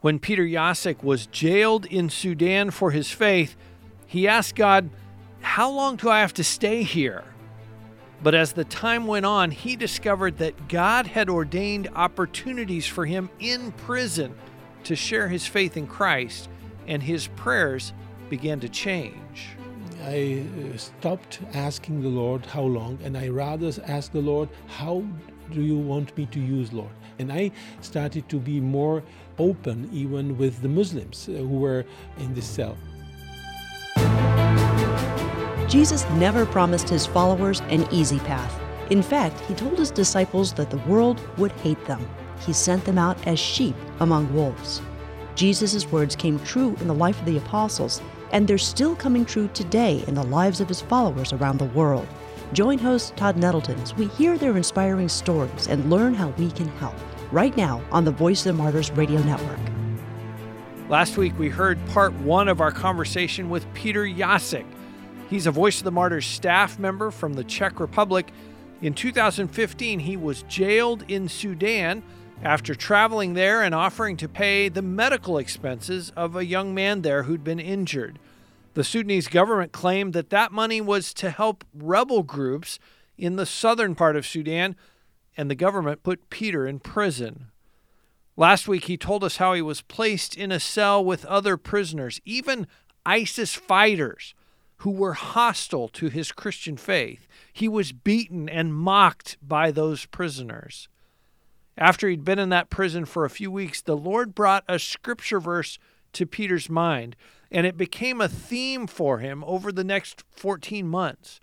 When Peter Jasek was jailed in Sudan for his faith, he asked God, How long do I have to stay here? But as the time went on, he discovered that God had ordained opportunities for him in prison to share his faith in Christ, and his prayers began to change. I uh, stopped asking the Lord how long, and I rather asked the Lord, How do you want me to use, Lord? And I started to be more open even with the Muslims uh, who were in this cell. Jesus never promised his followers an easy path. In fact, he told his disciples that the world would hate them. He sent them out as sheep among wolves. Jesus' words came true in the life of the apostles, and they're still coming true today in the lives of his followers around the world. Join host Todd Nettleton as we hear their inspiring stories and learn how we can help right now on the Voice of the Martyrs Radio Network. Last week, we heard part one of our conversation with Peter Jasek. He's a Voice of the Martyrs staff member from the Czech Republic. In 2015, he was jailed in Sudan after traveling there and offering to pay the medical expenses of a young man there who'd been injured. The Sudanese government claimed that that money was to help rebel groups in the southern part of Sudan and the government put Peter in prison. Last week, he told us how he was placed in a cell with other prisoners, even ISIS fighters who were hostile to his Christian faith. He was beaten and mocked by those prisoners. After he'd been in that prison for a few weeks, the Lord brought a scripture verse to Peter's mind, and it became a theme for him over the next 14 months.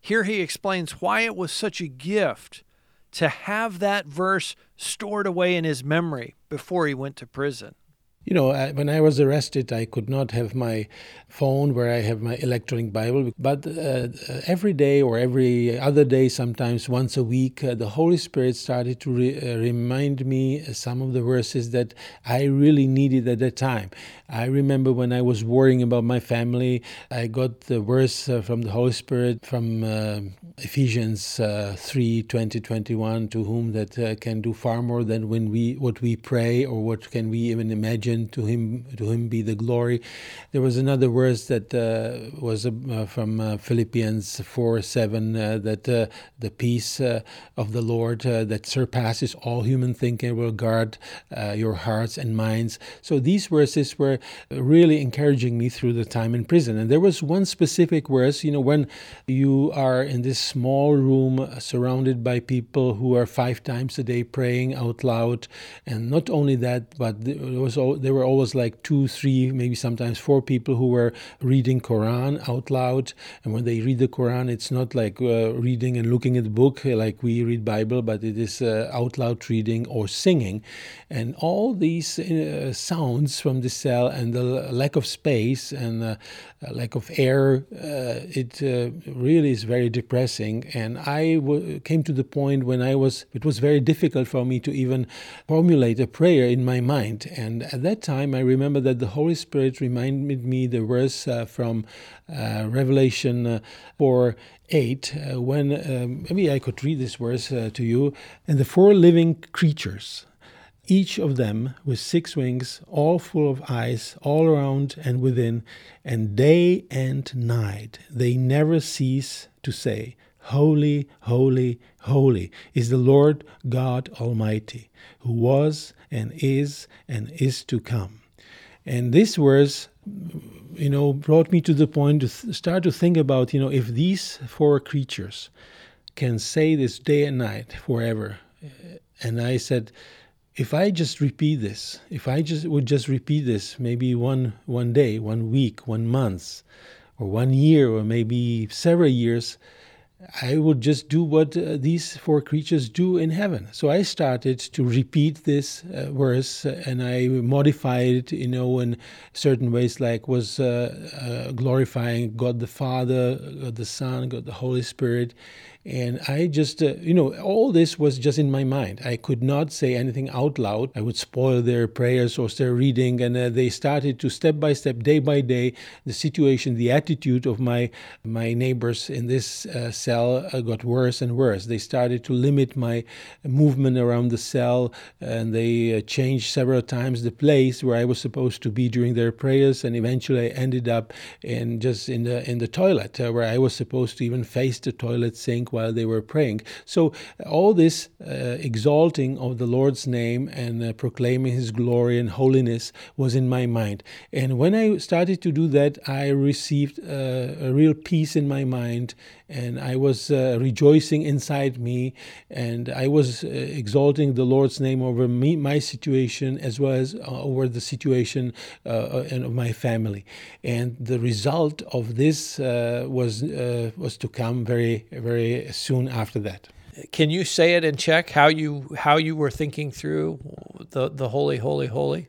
Here he explains why it was such a gift to have that verse stored away in his memory before he went to prison. You know, when I was arrested, I could not have my phone where I have my electronic Bible. But uh, every day or every other day, sometimes once a week, uh, the Holy Spirit started to re- uh, remind me some of the verses that I really needed at that time. I remember when I was worrying about my family, I got the verse uh, from the Holy Spirit from uh, Ephesians uh, 3 20, 21, to whom that can do far more than when we what we pray or what can we even imagine to him to him be the glory. There was another verse that uh, was uh, from uh, philippians 4 7 uh, that uh, the peace of the lord that surpasses all human thinking will guard your hearts and minds. So these verses were really encouraging me through the time in prison. And there was one specific verse you know when you are in this small room surrounded by people who are five times a day praying out loud. And not only that but there was there were always like two, three, maybe sometimes four people who were reading Quran out loud. And when they read the Quran, it's not like uh, reading and looking at the book uh, like we read Bible, but it is uh, out loud reading or singing. And all these uh, sounds from the cell and the lack of space and uh, lack of air, uh, it really is very depressing. And I w- came to the point when I was, it was very difficult for me to even formulate a prayer in my mind. And at that that time, I remember that the Holy Spirit reminded me the verse uh, from uh, Revelation uh, 4 8, uh, when um, maybe I could read this verse uh, to you. And the four living creatures, each of them with six wings, all full of eyes, all around and within, and day and night, they never cease to say, Holy, holy, holy is the Lord God Almighty, who was and is and is to come. And this verse, you know, brought me to the point to th- start to think about, you know, if these four creatures can say this day and night forever. And I said, if I just repeat this, if I just would just repeat this, maybe one one day, one week, one month, or one year, or maybe several years, I would just do what uh, these four creatures do in heaven. So I started to repeat this uh, verse uh, and I modified it, you know, in certain ways, like was uh, uh, glorifying God the Father, God the Son, God the Holy Spirit. And I just, uh, you know, all this was just in my mind. I could not say anything out loud. I would spoil their prayers or their reading. And uh, they started to step by step, day by day, the situation, the attitude of my my neighbors in this uh, cell uh, got worse and worse. They started to limit my movement around the cell, and they uh, changed several times the place where I was supposed to be during their prayers. And eventually, I ended up in just in the in the toilet uh, where I was supposed to even face the toilet sink while they were praying. So all this uh, exalting of the Lord's name and uh, proclaiming His glory and holiness was in my mind. And when I started to do that, I received uh, a real peace in my mind and I was uh, rejoicing inside me, and I was uh, exalting the Lord's name over me, my situation, as well as uh, over the situation uh, of my family. And the result of this uh, was uh, was to come very very soon after that. Can you say it in Czech how you how you were thinking through the the holy holy holy?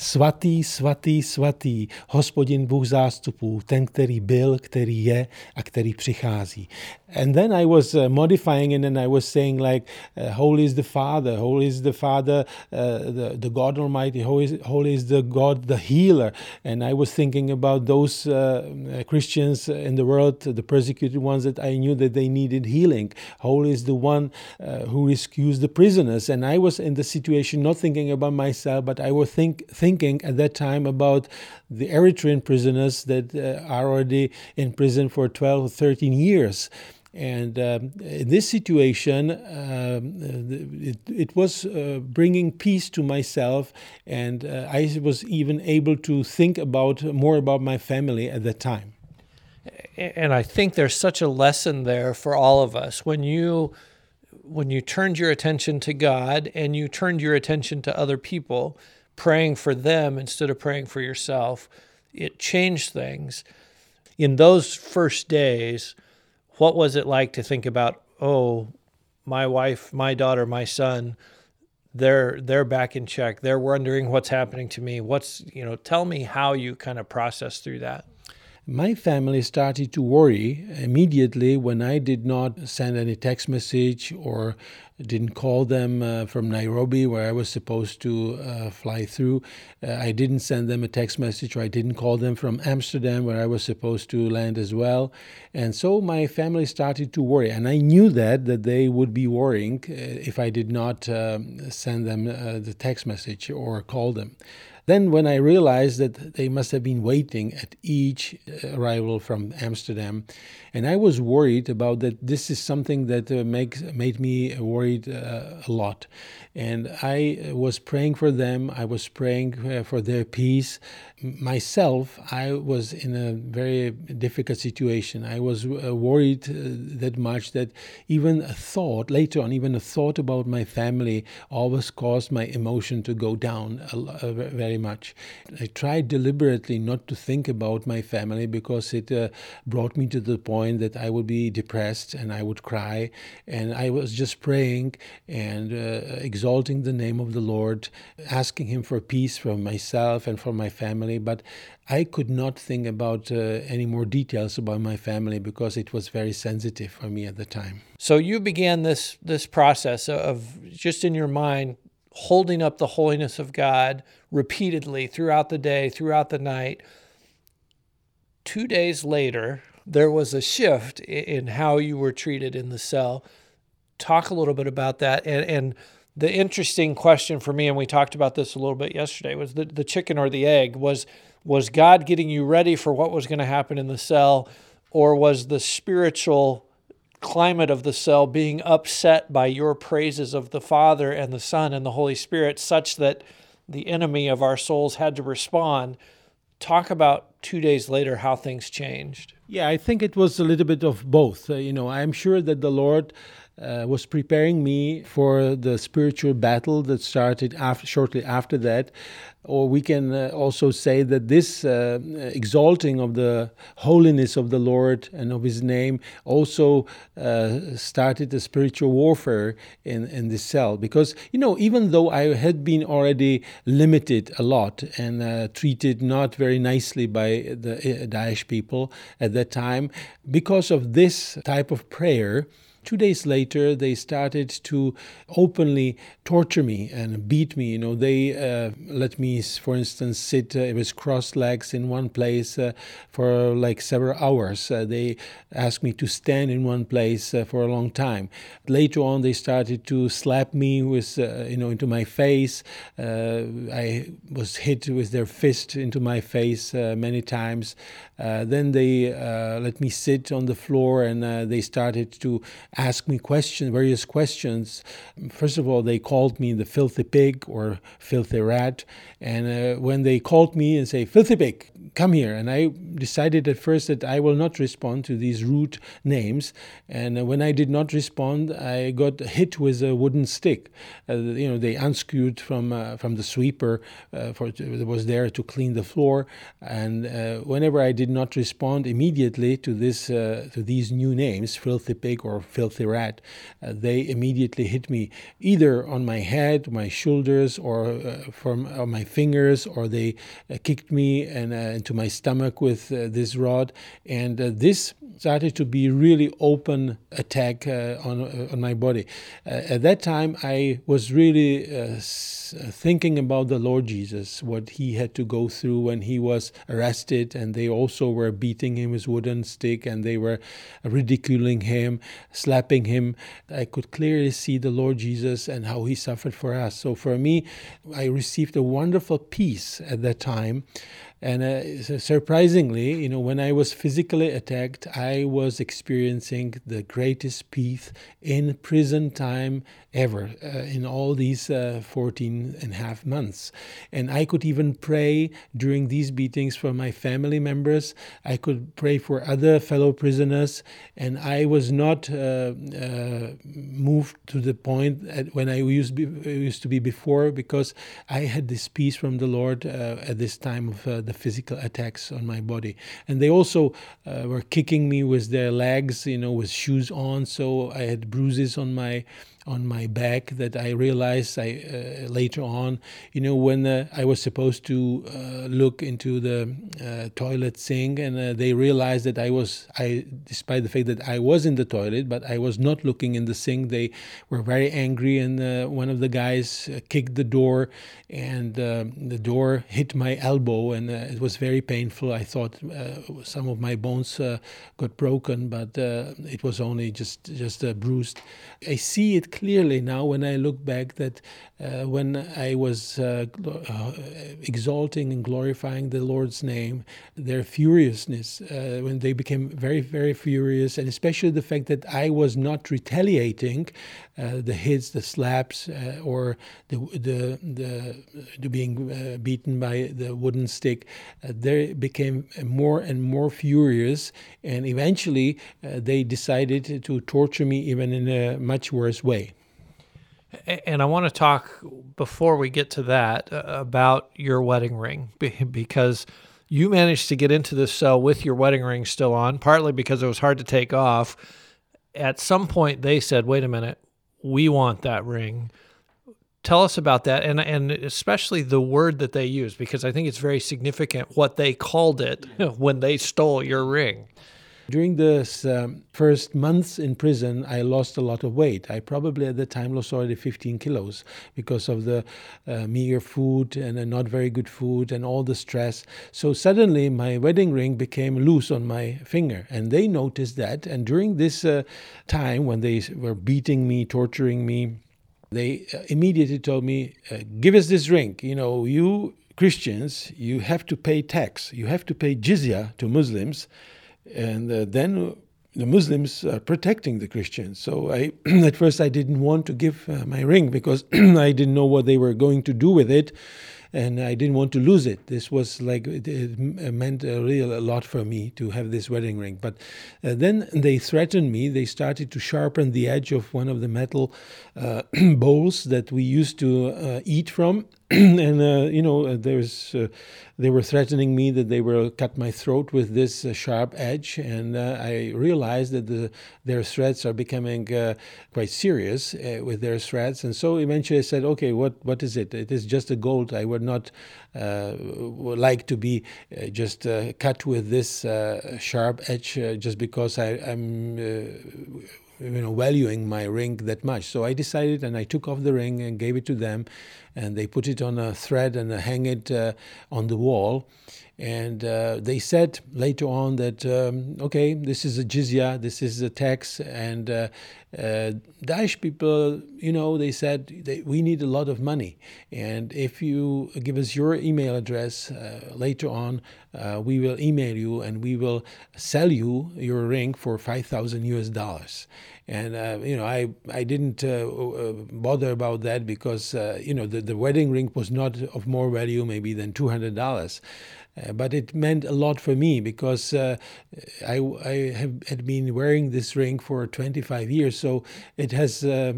Svatý, svatý, svatý, hospodin Bůh zástupů, ten, který byl, který je a který přichází. And then I was uh, modifying and I was saying like, uh, holy is the Father, holy is the Father, uh, the, the God Almighty, holy is, holy is the God, the healer. And I was thinking about those uh, Christians in the world, the persecuted ones that I knew that they needed healing. Holy is the one uh, who rescues the prisoners. And I was in the situation not thinking about myself, but I was think, thinking at that time about the Eritrean prisoners that uh, are already in prison for 12 or 13 years. And um, in this situation, um, it, it, was uh, bringing peace to myself, and uh, I was even able to think about more about my family at that time. And I think there's such a lesson there for all of us when you when you turned your attention to God and you turned your attention to other people, praying for them instead of praying for yourself, it changed things. In those first days, what was it like to think about, oh, my wife, my daughter, my son, they're they're back in Czech. They're wondering what's happening to me. What's you know, tell me how you kind of process through that my family started to worry immediately when I did not send any text message or didn't call them uh, from Nairobi, where I was supposed to uh, fly through. Uh, I didn't send them a text message, or I didn't call them from Amsterdam, where I was supposed to land as well. And so my family started to worry, and I knew that that they would be worrying uh, if I did not um, send them uh, the text message or call them. Then, when I realized that they must have been waiting at each arrival from Amsterdam, and I was worried about that, this is something that uh, makes made me worried uh, a lot. And I was praying for them. I was praying uh, for their peace. Myself, I was in a very difficult situation. I was uh, worried uh, that much that even a thought later on, even a thought about my family, always caused my emotion to go down very much. I tried deliberately not to think about my family because it uh, brought me to the point that I would be depressed and I would cry. And I was just praying and uh, exalting the name of the Lord, asking Him for peace for myself and for my family. But I could not think about uh, any more details about my family because it was very sensitive for me at the time. So you began this this process of just in your mind holding up the holiness of God repeatedly throughout the day, throughout the night. Two days later, there was a shift in how you were treated in the cell. Talk a little bit about that. And, and the interesting question for me, and we talked about this a little bit yesterday, was the, the chicken or the egg. Was, was God getting you ready for what was going to happen in the cell, or was the spiritual climate of the cell being upset by your praises of the Father and the Son and the Holy Spirit, such that the enemy of our souls had to respond. Talk about two days later how things changed. Yeah, I think it was a little bit of both. Uh, you know, I'm sure that the Lord uh, was preparing me for the spiritual battle that started after, shortly after that. Or we can uh, also say that this uh, exalting of the holiness of the Lord and of His name also uh, started the spiritual warfare in, in this cell. Because, you know, even though I had been already limited a lot and uh, treated not very nicely by the uh, Daesh people at that time, because of this type of prayer, Two days later, they started to openly torture me and beat me. You know, they uh, let me, for instance, sit uh, with crossed legs in one place uh, for like several hours. Uh, they asked me to stand in one place uh, for a long time. Later on, they started to slap me with, uh, you know, into my face. I was hit with their fist into my face many times. Then they let me sit on the floor and they started to ask me questions, various questions. First of all, they called me the filthy pig or filthy rat. And uh, when they called me and say, filthy pig, come here. And I decided at first that I will not respond to these rude names. And uh, when I did not respond, I got hit with a wooden stick. Uh, you know, they unscrewed from uh, from the sweeper uh, for that was there to clean the floor. And uh, whenever I did not respond immediately to this uh, to these new names, filthy pig or filthy rat, uh, they immediately hit me either on my head, my shoulders, or uh, from my fingers, or they kicked me and into my stomach with uh, this rod, and uh, this started to be really open attack uh, on on my body. at that time, I was really thinking about the Lord Jesus, what he had to go through when he was arrested, and they also were beating him with wooden stick, and they were ridiculing him, slapping him. I could clearly see the Lord Jesus and how he suffered for us. So for me, I received a wonderful peace at that time. And uh, surprisingly, you know, when I was physically attacked, I was experiencing the greatest peace in prison time ever uh, in all these uh, 14 and a half months. And I could even pray during these beatings for my family members. I could pray for other fellow prisoners. And I was not uh, uh moved to the point when I used, be, used to be before because I had this peace from the Lord uh, at this time of the physical attacks on my body. And they also uh, were kicking me with their legs, you know, with shoes on. So I had bruises on my on my back that I realized I uh, later on, you know, when uh, I was supposed to uh, look into the uh, toilet sink, and uh, they realized that I was, I, despite the fact that I was in the toilet, but I was not looking in the sink. They were very angry, and uh, one of the guys kicked the door, and the door hit my elbow, and it was very painful. I thought some of my bones got broken, but it was only just just bruised. I see it clearly now when I look back that uh, when I was uh, uh, exalting and glorifying the Lord's name, their furiousness, uh, when they became very, very furious, and especially the fact that I was not retaliating uh, the hits, the slaps, uh, or the, the, the, the being beaten by the wooden stick, they became more and more furious, and eventually they decided to torture me even in a much worse way. And I want to talk before we get to that about your wedding ring because you managed to get into this cell with your wedding ring still on, partly because it was hard to take off. At some point, they said, wait a minute, we want that ring. Tell us about that, and and especially the word that they used, because I think it's very significant what they called it when they stole your ring. During the um, first months in prison, I lost a lot of weight. I probably at the time lost already 15 kilos because of the uh, meager food and uh, not very good food and all the stress. So suddenly my wedding ring became loose on my finger, and they noticed that. And during this uh, time when they were beating me, torturing me, they uh, immediately told me, uh, "Give us this ring. You know, you Christians, you have to pay tax. You have to pay jizya to Muslims." And uh, then the Muslims are protecting the Christians. So I, at first, I didn't want to give uh, my ring because I didn't know what they were going to do with it, and I didn't want to lose it. This was like it, it meant a real a lot for me to have this wedding ring. But uh, then they threatened me. They started to sharpen the edge of one of the metal uh, bowls that we used to uh, eat from, and uh, you know uh, there's uh, they were threatening me that they will cut my throat with this uh, sharp edge. And uh, i realized that the, their threats are becoming uh, quite serious with their threats. And so eventually i said okay what what is it? It is just a gold. I would not would like to be just cut with this sharp edge just because I, i'm you know valuing my ring that much. So I decided, and I took off the ring and gave it to them, and they put it on a thread and hang it uh, on the wall. And uh, they said later on that, um, okay, this is a jizya, this is a tax. And uh, uh, Daesh people, you know, they said we need a lot of money. And if you give us your email address uh, later on, uh, we will email you and we will sell you your ring for 5,000 US dollars. And uh, you know, I I didn't uh bother about that because uh, you know the, the wedding ring was not of more value maybe than two hundred dollars. Uh, but it meant a lot for me because uh, I, I have had been wearing this ring for 25 years, so it has uh,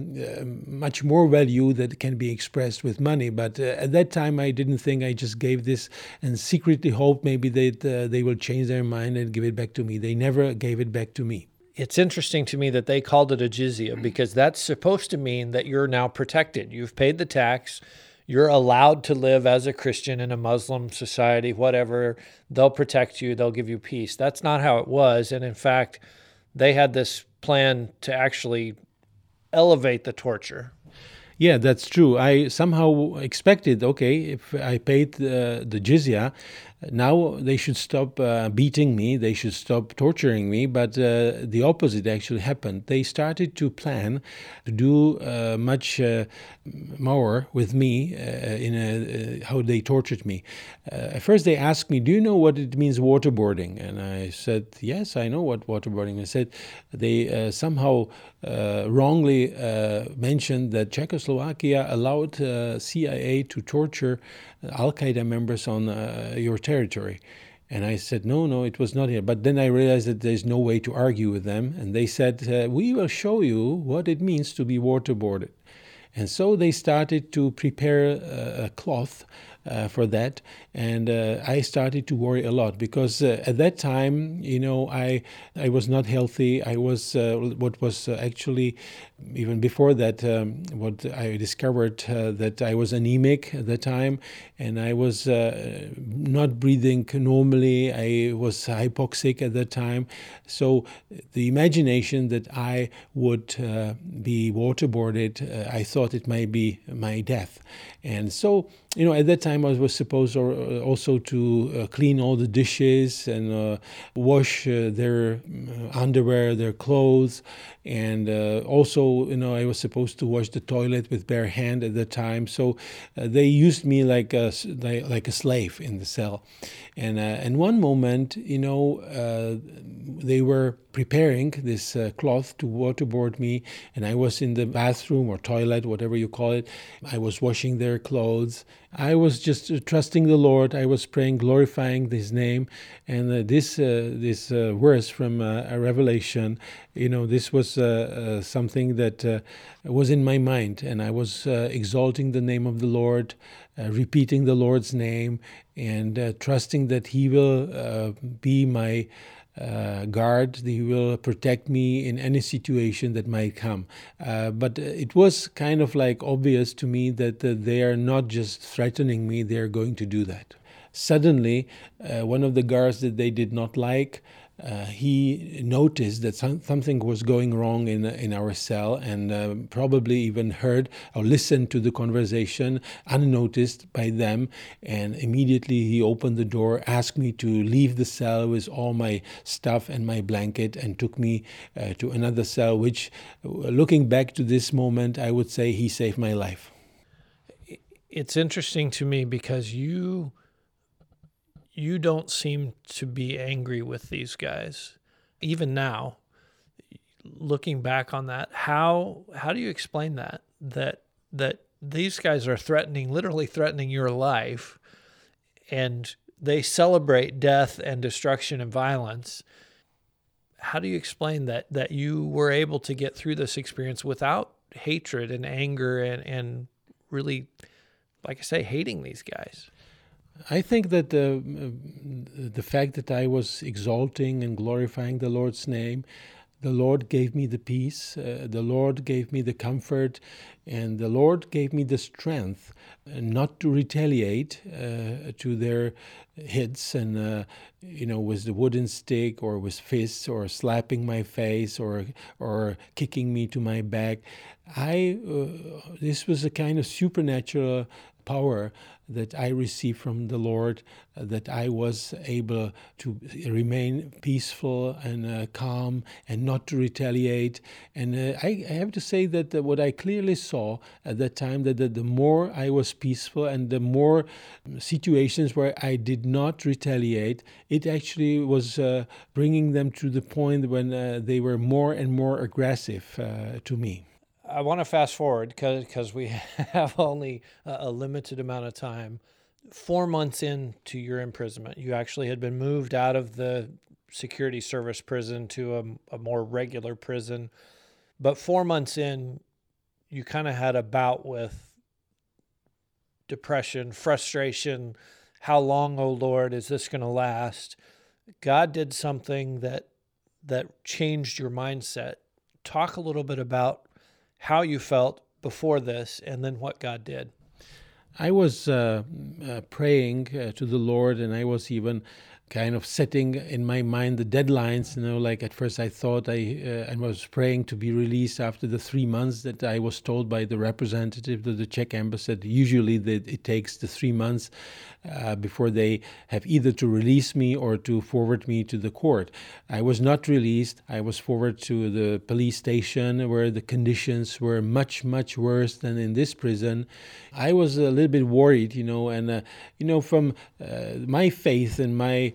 much more value that can be expressed with money. But at that time, I didn't think I just gave this and secretly hoped maybe that they will change their mind and give it back to me. They never gave it back to me it's interesting to me that they called it a jizya mm-hmm. because that's supposed to mean that you're now protected. You've paid the tax, you're allowed to live as a Christian in a Muslim society, whatever. They'll protect you, they'll give you peace. That's not how it was. And in fact, they had this plan to actually elevate the torture. Yeah, that's true. I somehow expected, okay, if I paid the, the jizya, now they should stop uh, beating me, they should stop torturing me, but uh, the opposite actually happened. They started to plan to do uh, much uh, more with me uh, in a, uh, how they tortured me. at first, they asked me, Do you know what it means waterboarding? And I said, Yes, I know what waterboarding is. I said, They somehow wrongly mentioned that Czechoslovakia allowed CIA to torture Al Qaeda members on uh, your territory. And I said, no, no, it was not here. But then I realized that there's no way to argue with them. And they said, uh, we will show you what it means to be waterboarded. And so they started to prepare a cloth uh, for that. And uh, I started to worry a lot because uh, at that time, you know, I I was not healthy. I was uh, what was uh, actually even before that um, what I discovered uh, that I was anemic at the time, and I was not breathing normally. I was hypoxic at that time. So the imagination that I would be waterboarded, I thought it might be my death. And so, you know, at that time I was supposed uh, also to uh, clean all the dishes and uh, wash uh, their uh, underwear, their clothes, and uh, you know, I was supposed to wash the toilet with bare hand at the time. So uh, they used me like a like a slave in the cell. And uh, in one moment, you know, uh, they were preparing this cloth to waterboard me, and I was in the bathroom or toilet, whatever you call it. I was washing their clothes. I was just uh, trusting the Lord. I was praying, glorifying His name, and uh, this uh, this uh, verse from uh, a Revelation, you know, this was uh, something that was in my mind, and I was exalting the name of the Lord, repeating the Lord's name, and trusting that He will be my uh, guard. He will protect me in any situation that might come. Uh, but it was kind of like obvious to me that uh, they are not just threatening me, they are going to do that. Suddenly, uh, one of the guards that they did not like uh, he noticed that some, something was going wrong in, in our cell and uh, probably even heard or listened to the conversation unnoticed by them. And immediately he opened the door, asked me to leave the cell with all my stuff and my blanket, and took me uh, to another cell, which, uh, looking back to this moment, I would say he saved my life. It's interesting to me because you you don't seem to be angry with these guys even now. Looking back on that how how do you explain that? That that these guys are threatening literally threatening your life and they celebrate death and destruction and violence. How do you explain that that you were able to get through this experience without hatred and anger and and really like i say hating these guys I think that the, the fact that I was exalting and glorifying the Lord's name, the Lord gave me the peace, uh, the Lord gave me the comfort, and the Lord gave me the strength uh, not to retaliate uh, to their hits and uh, you know with the wooden stick or with fists or slapping my face or or kicking me to my back. I uh, this was a kind of supernatural power that I received from the Lord, uh, that I was able to remain peaceful and uh, calm and not to retaliate. And uh, I, I, have to say that uh, what I clearly saw at that time that, that the more I was peaceful and the more situations where I did not retaliate, it actually was uh, bringing them to the point when uh, they were more and more aggressive to me. I want to fast forward because we have only a limited amount of time. Four months into your imprisonment, you actually had been moved out of the security service prison to a, a more regular prison. But four months in, you kind of had a bout with depression, frustration. How long, oh Lord, is this going to last? God did something that that changed your mindset. Talk a little bit about how you felt before this and then what God did. I was uh, uh, praying uh, to the Lord, and I was even kind of setting in my mind the deadlines. You know, like at first I thought I uh, was praying to be released after the three months that I was told by the representative to the Czech embassy. Usually that it takes the three months uh, before they have either to release me or to forward me to the court. I was not released. I was forwarded to the police station where the conditions were much much worse than in this prison. I was a little bit worried, you know, and uh, you know from uh, my faith and my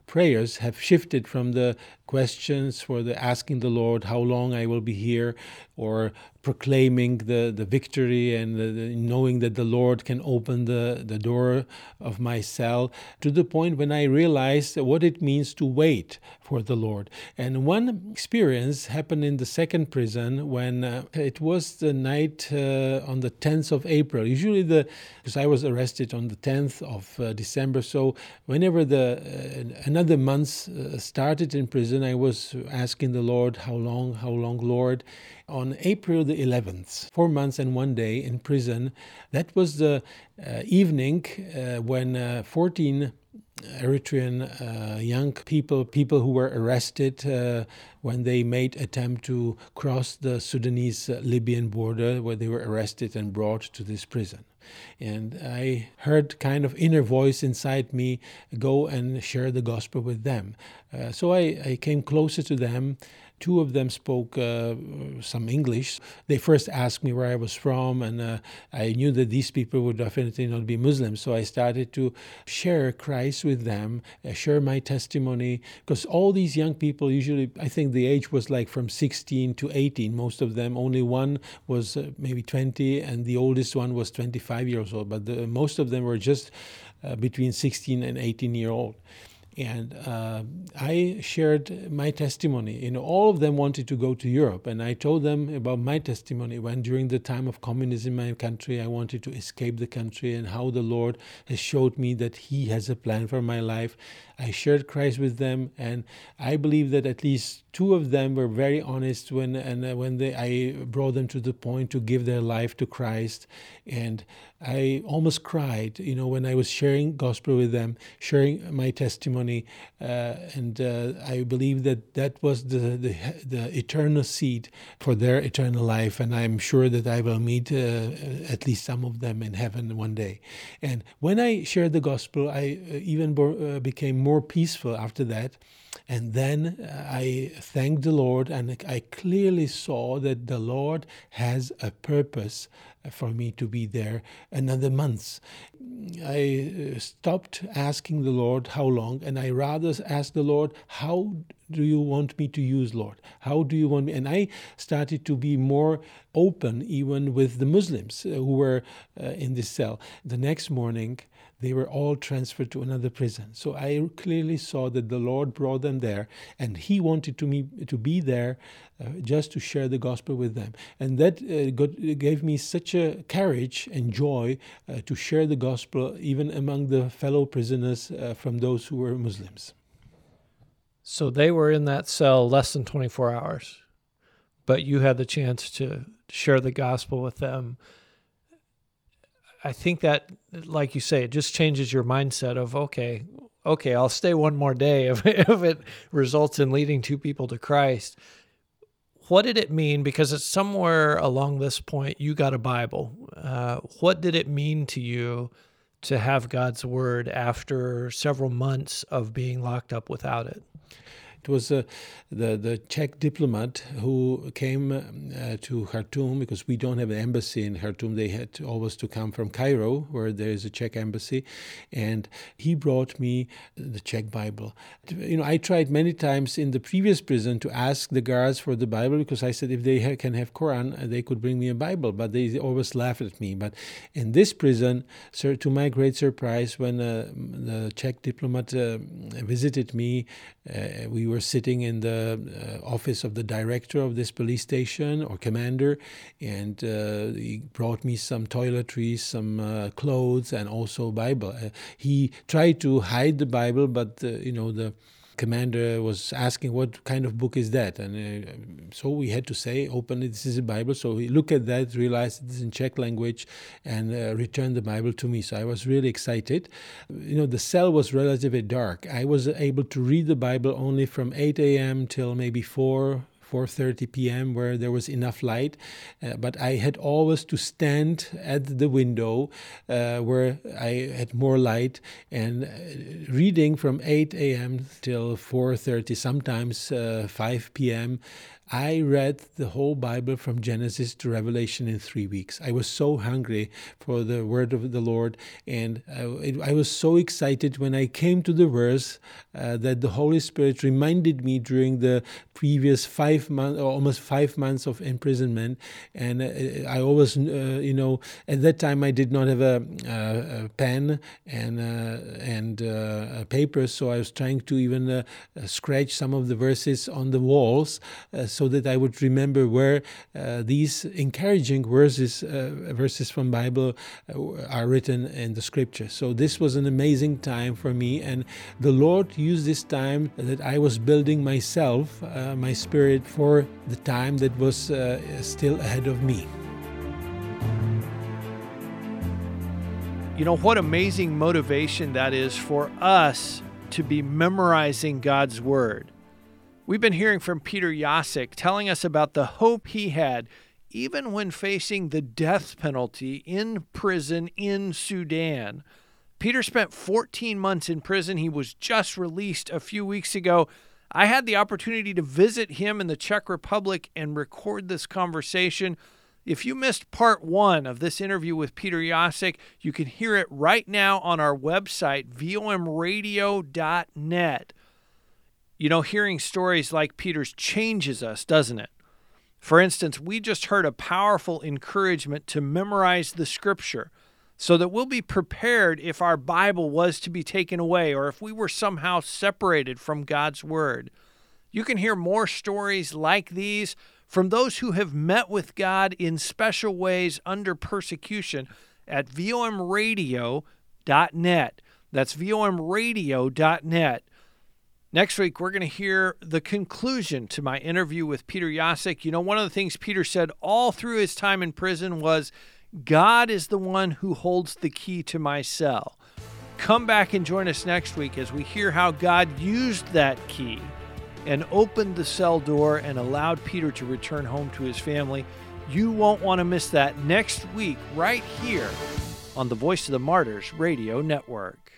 prayers have shifted from the questions for the asking the Lord how long I will be here or proclaiming the, the victory and the, the knowing that the Lord can open the, the door of my cell to the point when I realized what it means to wait for the Lord. And one experience happened in the second prison when uh, it was the night uh, on the 10th of April. Usually, the because I was arrested on the 10th of uh, December, so whenever the uh, another month uh, started in prison, I was asking the Lord, "How long? How long, Lord?" on April the 11th, four months and one day in prison. That was the uh, evening uh, when uh, 14 Eritrean uh, young people, people who were arrested uh, when they made attempt to cross the Sudanese-Libyan border, where they were arrested and brought to this prison. And I heard kind of inner voice inside me go and share the gospel with them. Uh, so I, I came closer to them Two of them spoke uh, some English. They first asked me where I was from, and uh, I knew that these people would definitely not be Muslims. So I started to share Christ with them, uh, share my testimony, because all these young people usually, I think the age was like from 16 to 18. Most of them, only one was uh, maybe 20, and the oldest one was 25 years old. But the, most of them were just uh, between 16 and 18 year old and uh, I shared my testimony. You know, all of them wanted to go to Europe, and I told them about my testimony when, during the time of communism in my country, I wanted to escape the country, and how the Lord has showed me that He has a plan for my life. I shared Christ with them, and I believe that at least two of them were very honest when and uh, when they, I brought them to the point to give their life to Christ, and I almost cried, you know, when I was sharing gospel with them, sharing my testimony, uh, and uh, I believe that that was the, the, the eternal seed for their eternal life, and I'm sure that I will meet uh, at least some of them in heaven one day. And when I shared the gospel, I uh, even uh, became more peaceful after that. And then uh, I thanked the Lord, and I clearly saw that the Lord has a purpose for me to be there another month. I uh, stopped asking the Lord how long, and I rather asked the Lord, How do you want me to use, Lord? How do you want me? And I started to be more open, even with the Muslims uh, who were uh, in this cell. The next morning, they were all transferred to another prison. So I clearly saw that the Lord brought them there, and He wanted to me to be there uh, just to share the gospel with them. And that uh, got, gave me such a courage and joy uh, to share the gospel even among the fellow prisoners uh, from those who were Muslims. So they were in that cell less than 24 hours. but you had the chance to share the gospel with them. I think that, like you say, it just changes your mindset of okay, okay, I'll stay one more day if, if it results in leading two people to Christ. What did it mean? Because it's somewhere along this point you got a Bible. Uh, what did it mean to you to have God's word after several months of being locked up without it? It was uh, the the Czech diplomat who came uh, to Khartoum because we don't have an embassy in Khartoum. They had to, always to come from Cairo, where there is a Czech embassy, and he brought me the Czech Bible. You know, I tried many times in the previous prison to ask the guards for the Bible because I said if they ha- can have Quran, uh, they could bring me a Bible, but they always laughed at me. But in this prison, sir, to my great surprise, when uh, the Czech diplomat uh, visited me, uh, we were sitting in the uh, office of the director of this police station or commander, and uh, he brought me some toiletries, some uh, clothes, and also Bible. Uh, he tried to hide the Bible, but uh, you know the commander was asking what kind of book is that? And uh, so we had to say open it. This is a bible. So he looked at that realized it is in czech language and uh, returned the bible to me. So i was really excited. You know the cell was relatively dark. I was able to read the bible only from 8 a.m till maybe 4 4:30 p.m. where there was enough light, uh, but I had always to stand at the window uh, where I had more light and uh, reading from 8 a.m. till 4:30, sometimes uh, 5 p.m. I read the whole Bible from Genesis to Revelation in three weeks. I was so hungry for the word of the Lord, and I, it, I was so excited when I came to the verse uh, that the Holy Spirit reminded me during the previous five months, almost five months of imprisonment. And uh, I always, uh, you know, at that time I did not have a, a, a pen and uh, and uh, a paper, so I was trying to even uh, scratch some of the verses on the walls. So so that I would remember where uh, these encouraging verses uh, verses from Bible uh, are written in the scripture. So this was an amazing time for me, and the Lord used this time that I was building myself, uh, my spirit, for the time that was uh, still ahead of me. You know, what amazing motivation that is for us to be memorizing God's Word. We've been hearing from Peter Jasek telling us about the hope he had even when facing the death penalty in prison in Sudan. Peter spent 14 months in prison. He was just released a few weeks ago. I had the opportunity to visit him in the Czech Republic and record this conversation. If you missed part one of this interview with Peter Jasek, you can hear it right now on our website, vomradio.net. You know, hearing stories like Peter's changes us, doesn't it? For instance, we just heard a powerful encouragement to memorize the scripture so that we'll be prepared if our Bible was to be taken away or if we were somehow separated from God's Word. You can hear more stories like these from those who have met with God in special ways under persecution at vomradio.net. That's vomradio.net. Next week, we're going to hear the conclusion to my interview with Peter Jasek. You know, one of the things Peter said all through his time in prison was, God is the one who holds the key to my cell. Come back and join us next week as we hear how God used that key and opened the cell door and allowed Peter to return home to his family. You won't want to miss that next week, right here on the Voice of the Martyrs Radio Network.